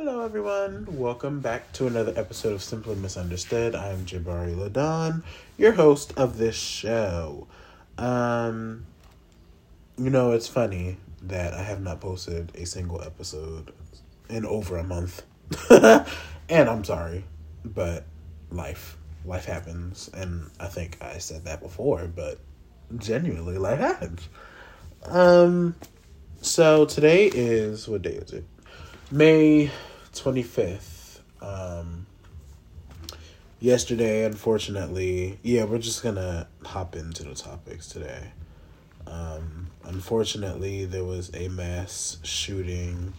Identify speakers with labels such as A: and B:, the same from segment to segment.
A: Hello, everyone. Welcome back to another episode of Simply Misunderstood. I'm Jabari Ladon, your host of this show. Um, you know, it's funny that I have not posted a single episode in over a month. and I'm sorry, but life. Life happens. And I think I said that before, but genuinely, life happens. Um, so today is, what day is it? May 25th. Um, yesterday, unfortunately, yeah, we're just gonna hop into the topics today. Um, unfortunately, there was a mass shooting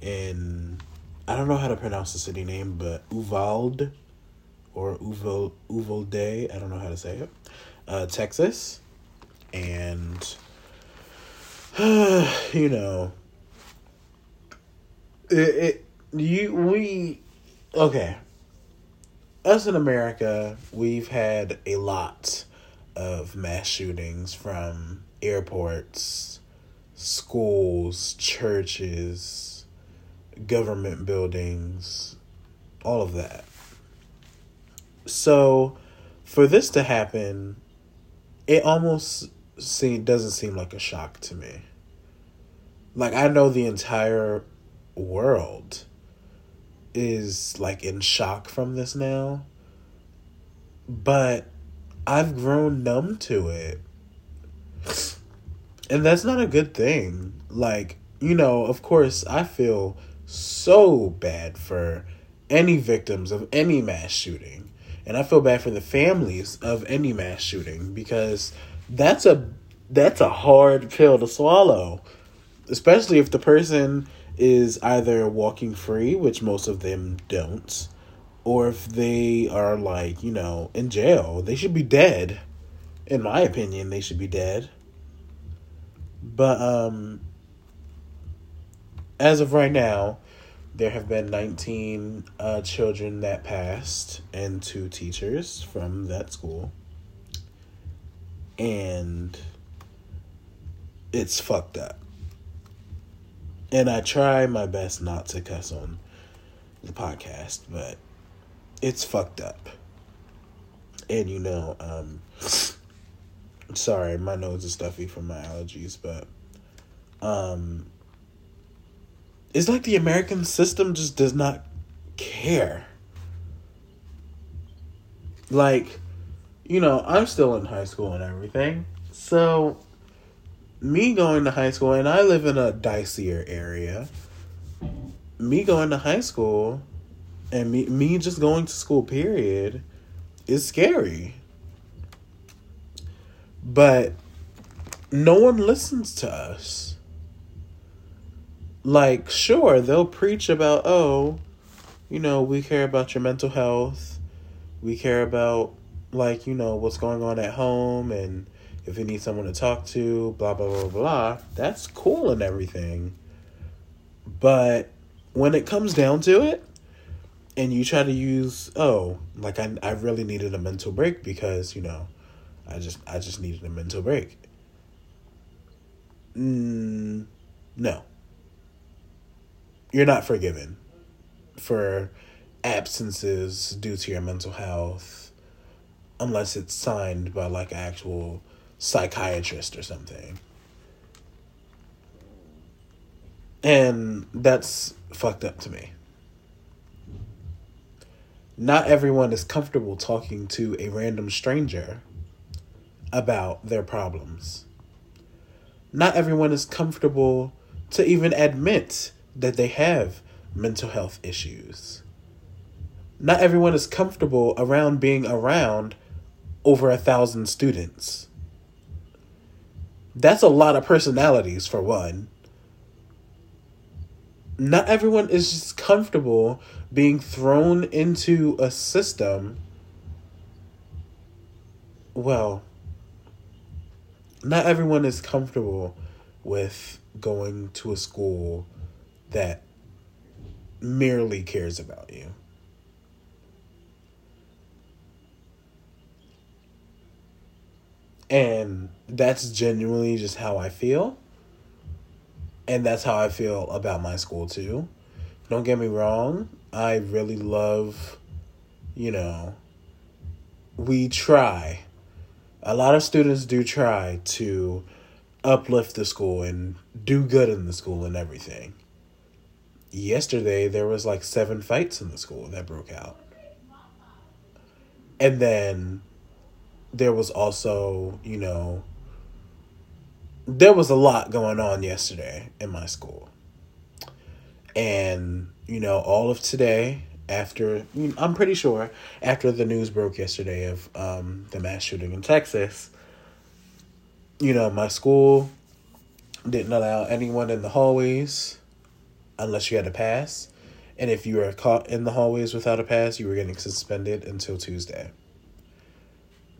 A: in, I don't know how to pronounce the city name, but Uvalde or Uval, Uvalde, I don't know how to say it, uh, Texas. And, you know, it, it you we okay. Us in america we've had a lot of mass shootings from airports schools churches government buildings all of that. So for this to happen it almost seem, doesn't seem like a shock to me. Like i know the entire world is like in shock from this now. But I've grown numb to it. And that's not a good thing. Like, you know, of course, I feel so bad for any victims of any mass shooting. And I feel bad for the families of any mass shooting because that's a that's a hard pill to swallow. Especially if the person is either walking free, which most of them don't, or if they are like, you know, in jail, they should be dead. In my opinion, they should be dead. But um as of right now, there have been 19 uh, children that passed and two teachers from that school. And it's fucked up and I try my best not to cuss on the podcast, but it's fucked up. And you know, um sorry, my nose is stuffy from my allergies, but um it's like the American system just does not care. Like, you know, I'm still in high school and everything. So me going to high school, and I live in a dicier area. Me going to high school, and me me just going to school, period, is scary. But no one listens to us. Like, sure, they'll preach about, oh, you know, we care about your mental health. We care about, like, you know, what's going on at home and if you need someone to talk to, blah, blah, blah, blah, that's cool and everything. But when it comes down to it, and you try to use, oh, like I, I really needed a mental break because, you know, I just, I just needed a mental break. Mm, no. You're not forgiven for absences due to your mental health unless it's signed by like actual psychiatrist or something. And that's fucked up to me. Not everyone is comfortable talking to a random stranger about their problems. Not everyone is comfortable to even admit that they have mental health issues. Not everyone is comfortable around being around over a thousand students. That's a lot of personalities for one. Not everyone is just comfortable being thrown into a system. Well, not everyone is comfortable with going to a school that merely cares about you. And that's genuinely just how I feel. And that's how I feel about my school too. Don't get me wrong, I really love, you know, we try. A lot of students do try to uplift the school and do good in the school and everything. Yesterday, there was like seven fights in the school that broke out. And then there was also, you know, there was a lot going on yesterday in my school. And, you know, all of today, after, I'm pretty sure, after the news broke yesterday of um, the mass shooting in Texas, you know, my school didn't allow anyone in the hallways unless you had a pass. And if you were caught in the hallways without a pass, you were getting suspended until Tuesday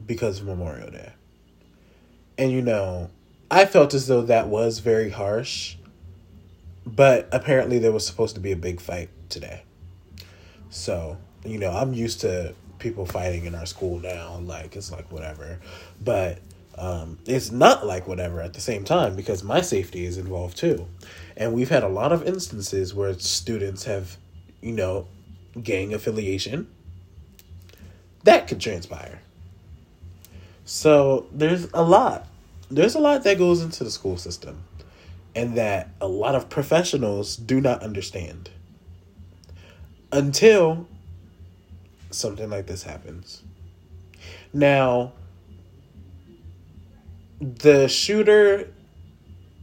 A: because of Memorial Day. And you know, I felt as though that was very harsh, but apparently there was supposed to be a big fight today. So, you know, I'm used to people fighting in our school now. Like, it's like whatever. But um, it's not like whatever at the same time because my safety is involved too. And we've had a lot of instances where students have, you know, gang affiliation. That could transpire. So there's a lot. There's a lot that goes into the school system and that a lot of professionals do not understand until something like this happens. Now, the shooter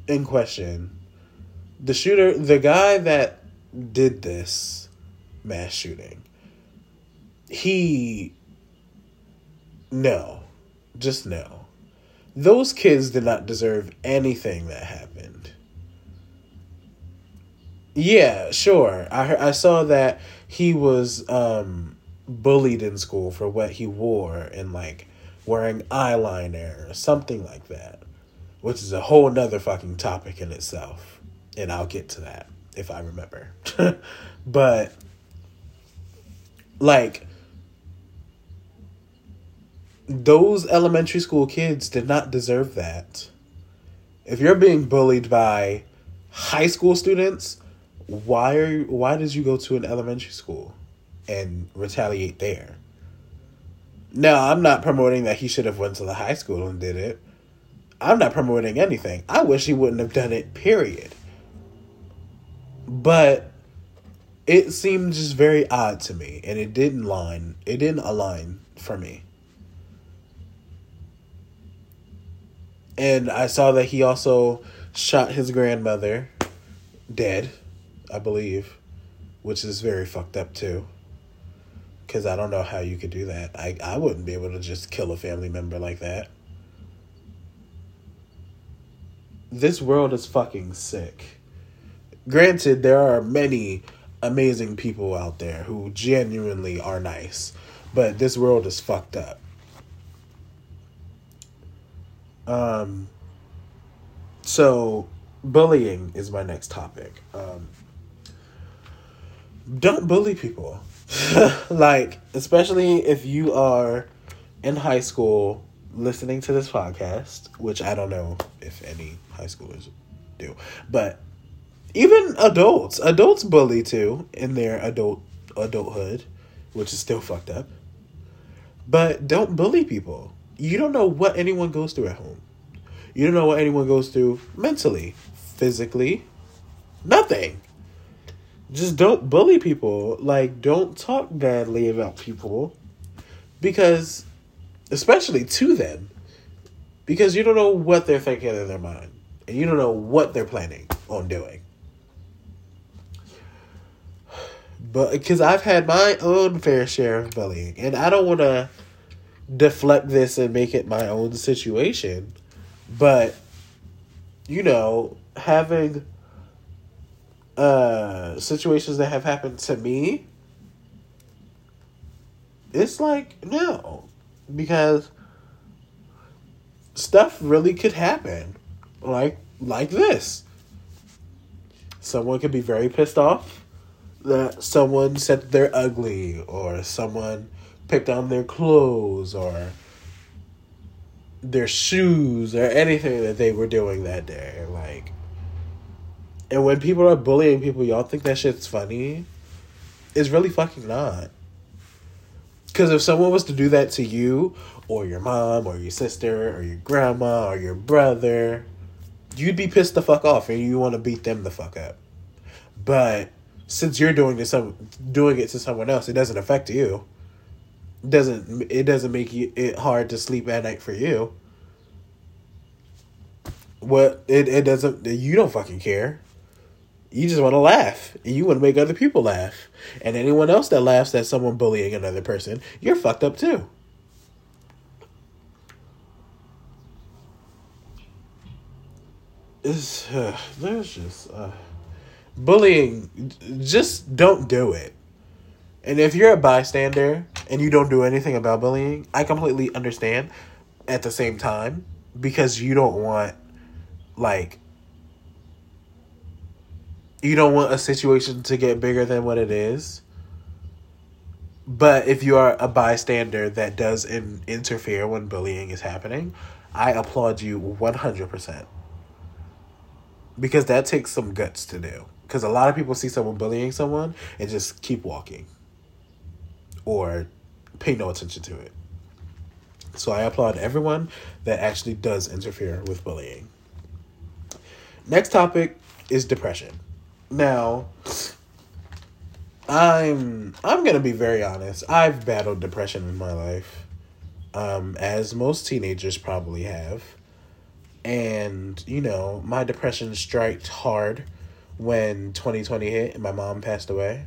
A: in question, the shooter, the guy that did this mass shooting, he, no, just know Those kids did not deserve anything that happened. Yeah, sure. I I saw that he was um bullied in school for what he wore and like wearing eyeliner or something like that, which is a whole nother fucking topic in itself. And I'll get to that if I remember. but, like, those elementary school kids did not deserve that. If you're being bullied by high school students, why are why did you go to an elementary school and retaliate there? No, I'm not promoting that he should have went to the high school and did it. I'm not promoting anything. I wish he wouldn't have done it, period. But it seemed just very odd to me and it didn't line it didn't align for me. And I saw that he also shot his grandmother dead, I believe, which is very fucked up too because I don't know how you could do that. I, I wouldn't be able to just kill a family member like that. This world is fucking sick. Granted, there are many amazing people out there who genuinely are nice, but this world is fucked up. Um, so, bullying is my next topic. Um, don't bully people like, especially if you are in high school listening to this podcast, which I don't know if any high schoolers do, but even adults, adults bully too in their adult adulthood, which is still fucked up. But don't bully people. You don't know what anyone goes through at home. You don't know what anyone goes through mentally, physically, nothing just don't bully people. Like, don't talk badly about people because, especially to them, because you don't know what they're thinking in their mind and you don't know what they're planning on doing. But because I've had my own fair share of bullying, and I don't want to deflect this and make it my own situation, but you know, having uh, situations that have happened to me, it's like no, because stuff really could happen, like like this. Someone could be very pissed off that someone said they're ugly, or someone picked on their clothes, or their shoes, or anything that they were doing that day. Like And when people are bullying people, y'all think that shit's funny. It's really fucking not. Because if someone was to do that to you, or your mom, or your sister, or your grandma, or your brother, you'd be pissed the fuck off and you want to beat them the fuck up. But since you're doing this, doing it to someone else, it doesn't affect you. Doesn't it doesn't make you it hard to sleep at night for you. What it it doesn't you don't fucking care. You just want to laugh. And you want to make other people laugh. And anyone else that laughs at someone bullying another person, you're fucked up too. It's, uh, there's just uh, bullying. Just don't do it. And if you're a bystander and you don't do anything about bullying, I completely understand at the same time because you don't want like you don't want a situation to get bigger than what it is. But if you are a bystander that does in, interfere when bullying is happening, I applaud you 100%. Because that takes some guts to do. Because a lot of people see someone bullying someone and just keep walking or pay no attention to it. So I applaud everyone that actually does interfere with bullying. Next topic is depression. Now, I'm I'm gonna be very honest. I've battled depression in my life, um, as most teenagers probably have, and you know my depression struck hard when twenty twenty hit and my mom passed away.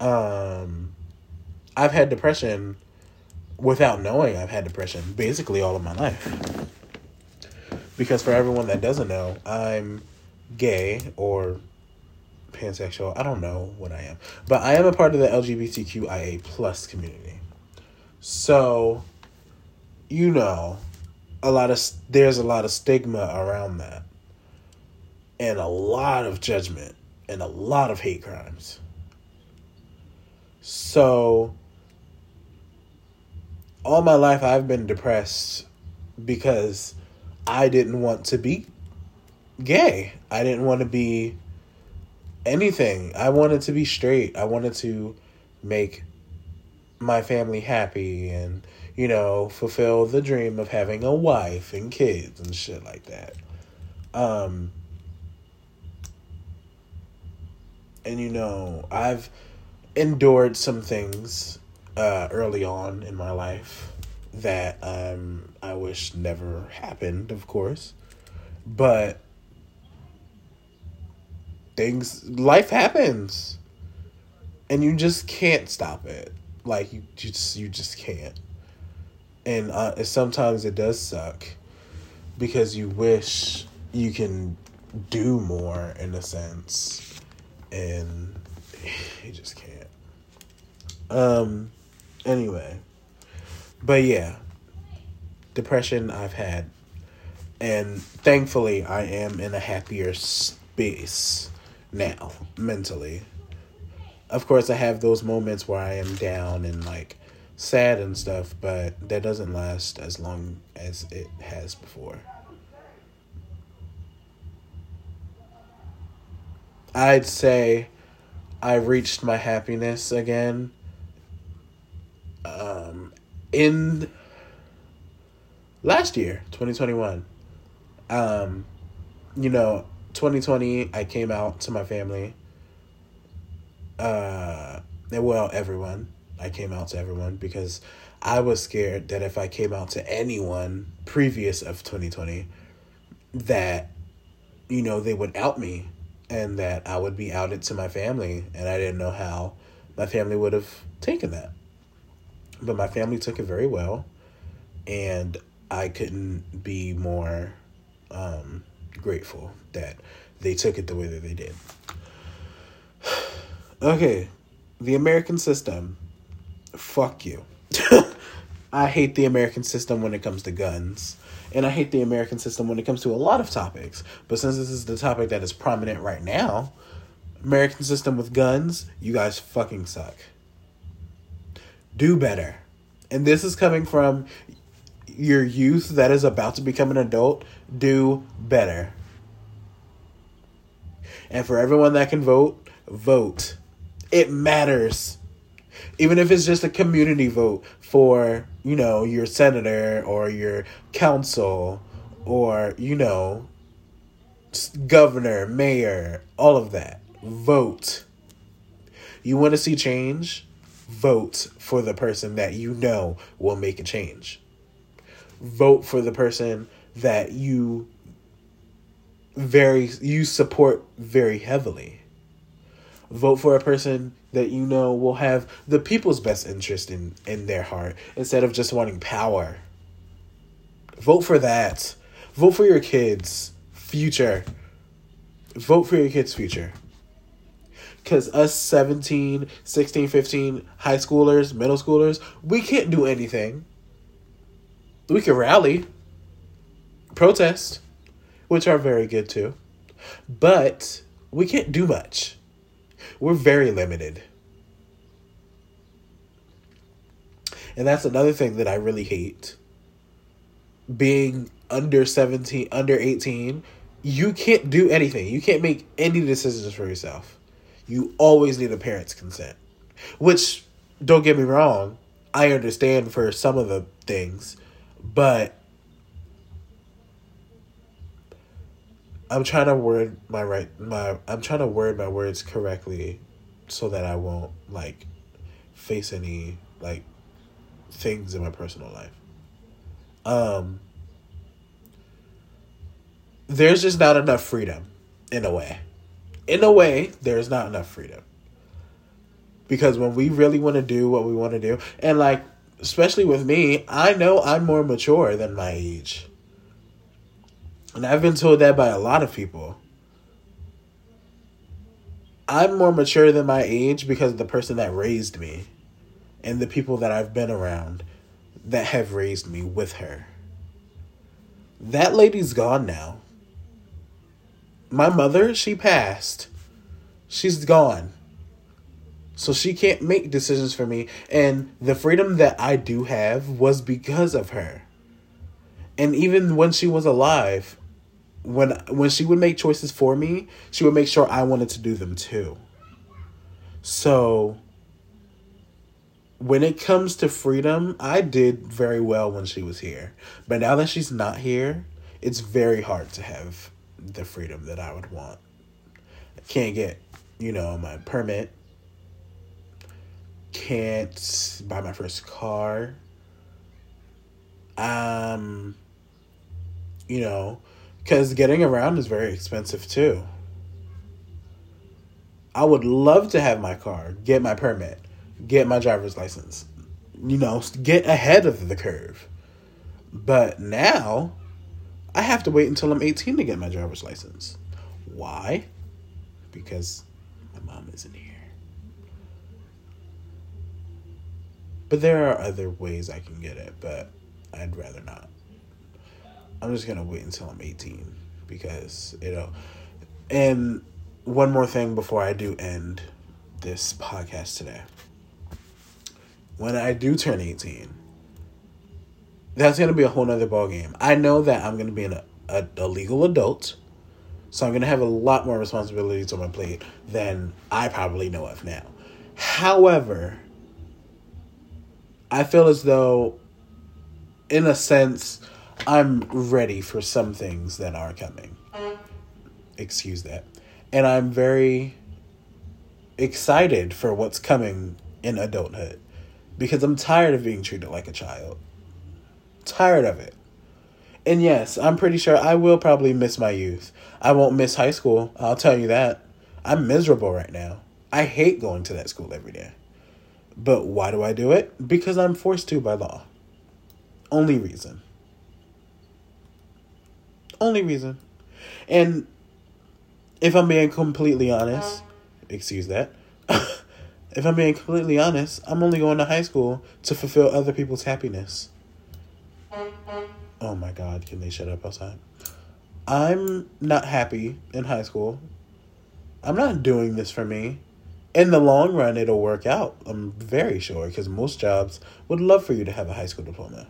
A: Um, I've had depression without knowing I've had depression basically all of my life. Because for everyone that doesn't know, I'm gay or pansexual. I don't know what I am, but I am a part of the LGBTQIA plus community. So, you know, a lot of there's a lot of stigma around that, and a lot of judgment and a lot of hate crimes. So, all my life I've been depressed because I didn't want to be gay. I didn't want to be anything. I wanted to be straight. I wanted to make my family happy and, you know, fulfill the dream of having a wife and kids and shit like that. Um, and, you know, I've endured some things uh, early on in my life that um, I wish never happened, of course. But things life happens. And you just can't stop it. Like you just you just can't. And uh, sometimes it does suck because you wish you can do more in a sense. And you just can't. Um anyway but yeah depression i've had and thankfully i am in a happier space now mentally. Of course, I have those moments where I am down and like sad and stuff, but that doesn't last as long as it has before. I'd say I reached my happiness again in last year, 2021. Um, you know, 2020, I came out to my family. Uh, well, everyone. I came out to everyone because I was scared that if I came out to anyone previous of 2020, that, you know, they would out me and that I would be outed to my family. And I didn't know how my family would have taken that. But my family took it very well. And I couldn't be more um, grateful that they took it the way that they did. okay, the American system. Fuck you. I hate the American system when it comes to guns. And I hate the American system when it comes to a lot of topics. But since this is the topic that is prominent right now, American system with guns, you guys fucking suck. Do better. And this is coming from your youth that is about to become an adult. Do better. And for everyone that can vote, vote. It matters. Even if it's just a community vote for, you know, your senator or your council or, you know, governor, mayor, all of that. Vote. You want to see change? Vote for the person that you know will make a change. Vote for the person that you very you support very heavily. Vote for a person that you know will have the people's best interest in in their heart instead of just wanting power. Vote for that. Vote for your kids' future. Vote for your kids' future. Because us 17, 16, 15 high schoolers, middle schoolers, we can't do anything. We can rally, protest, which are very good too. But we can't do much. We're very limited. And that's another thing that I really hate. Being under 17, under 18, you can't do anything. You can't make any decisions for yourself. You always need a parent's consent. Which, don't get me wrong, I understand for some of the things, but I'm trying to word my right my I'm trying to word my words correctly so that I won't like face any like things in my personal life. Um there's just not enough freedom in a way. In a way, there's not enough freedom. Because when we really want to do what we want to do, and like, especially with me, I know I'm more mature than my age. And I've been told that by a lot of people. I'm more mature than my age because of the person that raised me and the people that I've been around that have raised me with her. That lady's gone now. My mother, she passed. She's gone. So she can't make decisions for me. And the freedom that I do have was because of her. And even when she was alive, when when she would make choices for me, she would make sure I wanted to do them too. So when it comes to freedom, I did very well when she was here. But now that she's not here, it's very hard to have the freedom that I would want. I can't get, you know, my permit. Can't buy my first car. Um, you know, because getting around is very expensive too. I would love to have my car, get my permit, get my driver's license, you know, get ahead of the curve. But now, I have to wait until I'm 18 to get my driver's license. Why? Because my mom isn't here. But there are other ways I can get it, but I'd rather not. I'm just gonna wait until I'm 18 because you know. And one more thing before I do end this podcast today. When I do turn 18, that's gonna be a whole nother ball game. I know that I'm gonna be an, a, a legal adult, so I'm gonna have a lot more responsibilities on my plate than I probably know of now. However, I feel as though, in a sense, I'm ready for some things that are coming. Excuse that. And I'm very excited for what's coming in adulthood because I'm tired of being treated like a child. Tired of it. And yes, I'm pretty sure I will probably miss my youth. I won't miss high school, I'll tell you that. I'm miserable right now. I hate going to that school every day. But why do I do it? Because I'm forced to by law. Only reason. Only reason. And if I'm being completely honest, uh-huh. excuse that. if I'm being completely honest, I'm only going to high school to fulfill other people's happiness. Oh my god, can they shut up outside? I'm not happy in high school. I'm not doing this for me. In the long run, it'll work out. I'm very sure because most jobs would love for you to have a high school diploma.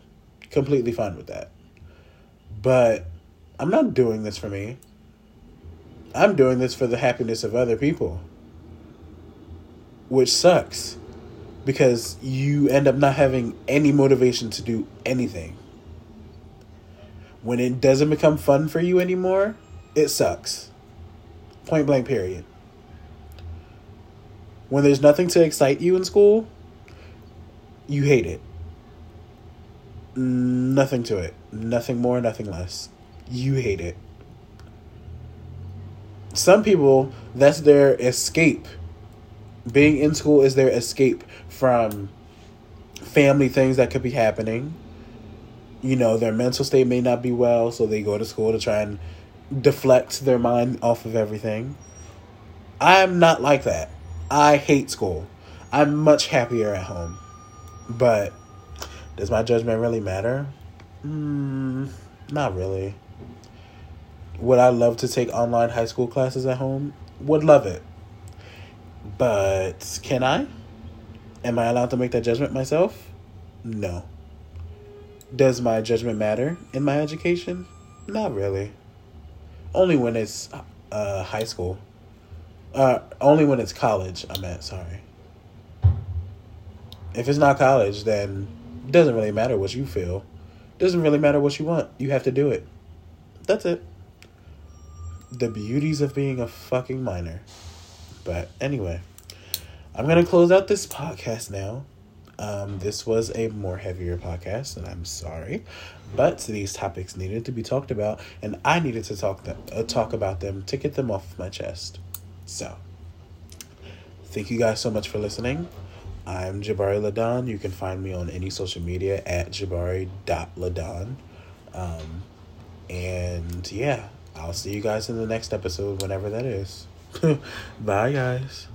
A: Completely fine with that. But I'm not doing this for me. I'm doing this for the happiness of other people. Which sucks because you end up not having any motivation to do anything. When it doesn't become fun for you anymore, it sucks. Point blank, period. When there's nothing to excite you in school, you hate it. Nothing to it. Nothing more, nothing less. You hate it. Some people, that's their escape. Being in school is their escape from family things that could be happening. You know, their mental state may not be well, so they go to school to try and deflect their mind off of everything. I'm not like that. I hate school. I'm much happier at home. But does my judgment really matter? Mm, not really. Would I love to take online high school classes at home? Would love it. But can I? Am I allowed to make that judgment myself? No. Does my judgment matter in my education? Not really. Only when it's uh, high school. Uh, only when it's college, I meant, sorry. If it's not college, then it doesn't really matter what you feel. It doesn't really matter what you want. You have to do it. That's it. The beauties of being a fucking minor. But anyway, I'm going to close out this podcast now. Um, this was a more heavier podcast, and I'm sorry, but these topics needed to be talked about, and I needed to talk them, uh, talk about them to get them off my chest. So, thank you guys so much for listening. I'm Jabari Ladon. You can find me on any social media at jabari.ladon. Um, and yeah, I'll see you guys in the next episode, whenever that is. Bye, guys.